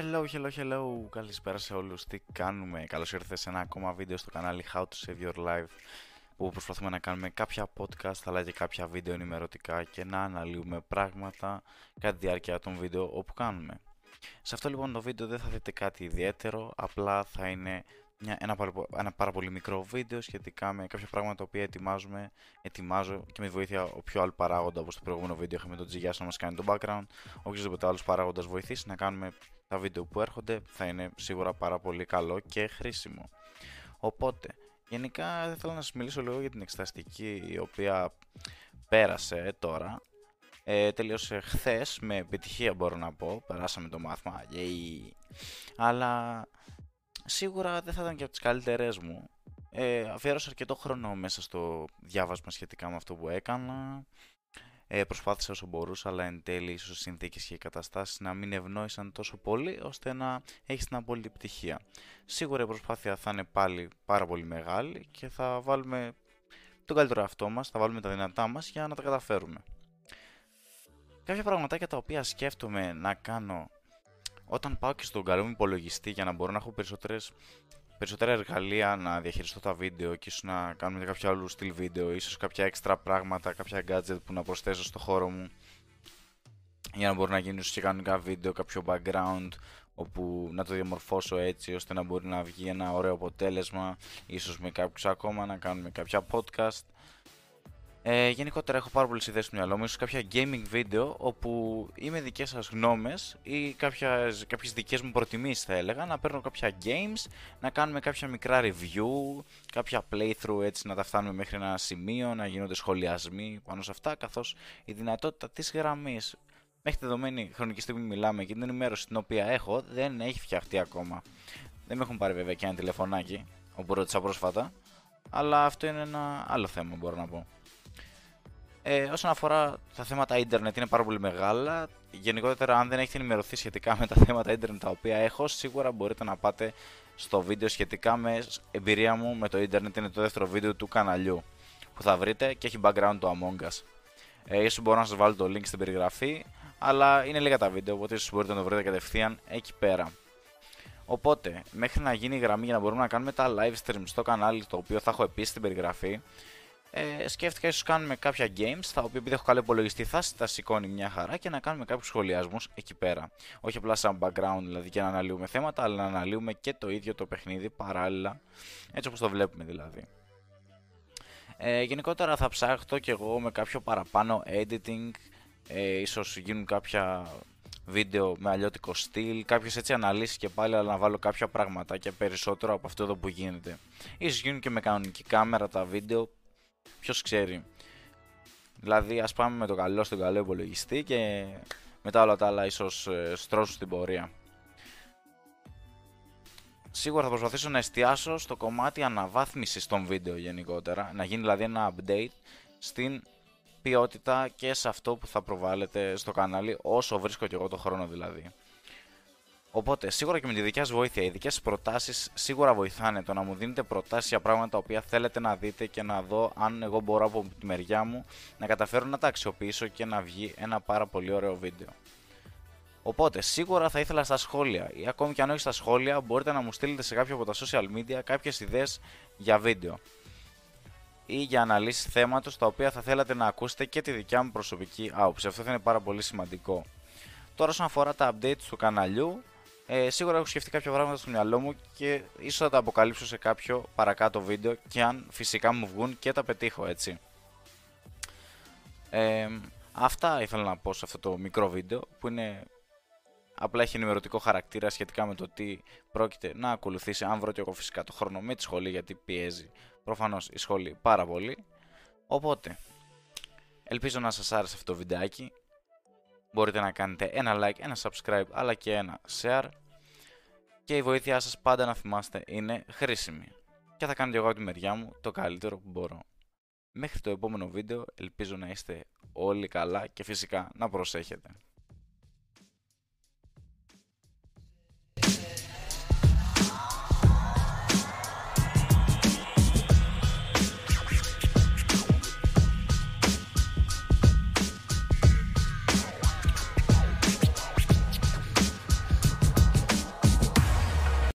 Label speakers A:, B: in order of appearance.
A: Hello, hello, hello, καλησπέρα σε όλους, τι κάνουμε, καλώς ήρθατε σε ένα ακόμα βίντεο στο κανάλι How to Save Your Life που προσπαθούμε να κάνουμε κάποια podcast αλλά και κάποια βίντεο ενημερωτικά και να αναλύουμε πράγματα κατά τη διάρκεια των βίντεο όπου κάνουμε. Σε αυτό λοιπόν το βίντεο δεν θα δείτε κάτι ιδιαίτερο, απλά θα είναι μια, ένα, ένα πάρα πολύ μικρό βίντεο σχετικά με κάποια πράγματα τα οποία ετοιμάζουμε, ετοιμάζω και με βοήθεια ο πιο άλλο παράγοντα όπως το προηγούμενο βίντεο είχαμε τον Τζιγιάσο να μας κάνει το background, οποιοδήποτε άλλος παράγοντας βοηθήσει να κάνουμε τα βίντεο που έρχονται θα είναι σίγουρα πάρα πολύ καλό και χρήσιμο. Οπότε, γενικά δεν θέλω να σας μιλήσω λίγο για την εξεταστική η οποία πέρασε τώρα. Ε, τελείωσε χθες με επιτυχία μπορώ να πω, περάσαμε το μάθημα, yay. αλλά σίγουρα δεν θα ήταν και από τις καλύτερές μου. Ε, αφιέρωσα αρκετό χρόνο μέσα στο διάβασμα σχετικά με αυτό που έκανα. Ε, προσπάθησα όσο μπορούσα, αλλά εν τέλει ίσως οι συνθήκες και οι καταστάσεις να μην ευνόησαν τόσο πολύ, ώστε να έχεις την απόλυτη πτυχία. Σίγουρα η προσπάθεια θα είναι πάλι πάρα πολύ μεγάλη και θα βάλουμε τον καλύτερο αυτό μας, θα βάλουμε τα δυνατά μας για να τα καταφέρουμε. Κάποια πραγματάκια τα οποία σκέφτομαι να κάνω όταν πάω και στον καλό μου υπολογιστή για να μπορώ να έχω περισσότερες περισσότερα εργαλεία να διαχειριστώ τα βίντεο και ίσως να κάνουμε κάποιο άλλο στυλ βίντεο, ίσως κάποια έξτρα πράγματα, κάποια gadget που να προσθέσω στο χώρο μου για να μπορώ να γίνει και κανονικά βίντεο, κάποιο background όπου να το διαμορφώσω έτσι ώστε να μπορεί να βγει ένα ωραίο αποτέλεσμα ίσως με κάποιους ακόμα να κάνουμε κάποια podcast ε, γενικότερα έχω πάρα πολλές ιδέες στο μυαλό μου, ίσως κάποια gaming βίντεο όπου είμαι δικές σας γνώμες ή κάποιες, κάποιες δικές μου προτιμήσεις θα έλεγα, να παίρνω κάποια games, να κάνουμε κάποια μικρά review, κάποια playthrough έτσι να τα φτάνουμε μέχρι ένα σημείο, να γίνονται σχολιασμοί πάνω σε αυτά, καθώς η δυνατότητα της γραμμής μέχρι τη δεδομένη χρονική στιγμή μιλάμε και την ενημέρωση την οποία έχω δεν έχει φτιαχτεί ακόμα. Δεν με έχουν πάρει βέβαια και ένα τηλεφωνάκι, όπου ρώτησα πρόσφατα, αλλά αυτό είναι ένα άλλο θέμα μπορώ να πω. Ε, όσον αφορά τα θέματα ίντερνετ είναι πάρα πολύ μεγάλα. Γενικότερα αν δεν έχετε ενημερωθεί σχετικά με τα θέματα ίντερνετ τα οποία έχω, σίγουρα μπορείτε να πάτε στο βίντεο σχετικά με εμπειρία μου με το ίντερνετ. Είναι το δεύτερο βίντεο του καναλιού που θα βρείτε και έχει background το Among Us. Ε, ίσως μπορώ να σας βάλω το link στην περιγραφή, αλλά είναι λίγα τα βίντεο, οπότε ίσως μπορείτε να το βρείτε κατευθείαν εκεί πέρα. Οπότε, μέχρι να γίνει η γραμμή για να μπορούμε να κάνουμε τα live stream στο κανάλι, το οποίο θα έχω επίσης στην περιγραφή, ε, σκέφτηκα ίσως κάνουμε κάποια games, τα οποία επειδή έχω καλό υπολογιστή θα τα σηκώνει μια χαρά και να κάνουμε κάποιους σχολιασμούς εκεί πέρα. Όχι απλά σαν background δηλαδή και να αναλύουμε θέματα, αλλά να αναλύουμε και το ίδιο το παιχνίδι παράλληλα, έτσι όπως το βλέπουμε δηλαδή. Ε, γενικότερα θα ψάχτω και εγώ με κάποιο παραπάνω editing, ε, ίσως γίνουν κάποια βίντεο με αλλιώτικο στυλ, κάποιες έτσι αναλύσεις και πάλι αλλά να βάλω κάποια πραγματάκια περισσότερο από αυτό εδώ που γίνεται. Ίσως γίνουν και με κανονική κάμερα τα βίντεο, Ποιος ξέρει. Δηλαδή, ας πάμε με το καλό στον καλό υπολογιστή και μετά όλα τα άλλα ίσως ε, στρώσουν στην πορεία. Σίγουρα θα προσπαθήσω να εστιάσω στο κομμάτι αναβάθμισης των βίντεο γενικότερα, να γίνει δηλαδή ένα update στην ποιότητα και σε αυτό που θα προβάλλεται στο κανάλι όσο βρίσκω και εγώ το χρόνο δηλαδή. Οπότε, σίγουρα και με τη δικιά σας βοήθεια, οι δικές προτάσεις σίγουρα βοηθάνε. Το να μου δίνετε προτάσει για πράγματα τα οποία θέλετε να δείτε και να δω αν εγώ μπορώ από τη μεριά μου να καταφέρω να τα αξιοποιήσω και να βγει ένα πάρα πολύ ωραίο βίντεο. Οπότε, σίγουρα θα ήθελα στα σχόλια ή ακόμη και αν όχι στα σχόλια, μπορείτε να μου στείλετε σε κάποιο από τα social media κάποιες ιδέες για βίντεο ή για αναλύσεις θέματος τα οποία θα θέλατε να ακούσετε και τη δικιά μου προσωπική άποψη. Αυτό θα είναι πάρα πολύ σημαντικό. Τώρα, όσον αφορά τα updates του καναλιού, ε, σίγουρα έχω σκεφτεί κάποια πράγματα στο μυαλό μου και ίσως θα τα αποκαλύψω σε κάποιο παρακάτω βίντεο και αν φυσικά μου βγουν και τα πετύχω έτσι. Ε, αυτά ήθελα να πω σε αυτό το μικρό βίντεο που είναι απλά έχει ενημερωτικό χαρακτήρα σχετικά με το τι πρόκειται να ακολουθήσει αν βρω και εγώ φυσικά το χρόνο με τη σχολή γιατί πιέζει προφανώς η σχολή πάρα πολύ. Οπότε, ελπίζω να σας άρεσε αυτό το βιντεάκι μπορείτε να κάνετε ένα like, ένα subscribe αλλά και ένα share και η βοήθειά σας πάντα να θυμάστε είναι χρήσιμη και θα κάνω και εγώ από τη μεριά μου το καλύτερο που μπορώ. Μέχρι το επόμενο βίντεο ελπίζω να είστε όλοι καλά και φυσικά να προσέχετε.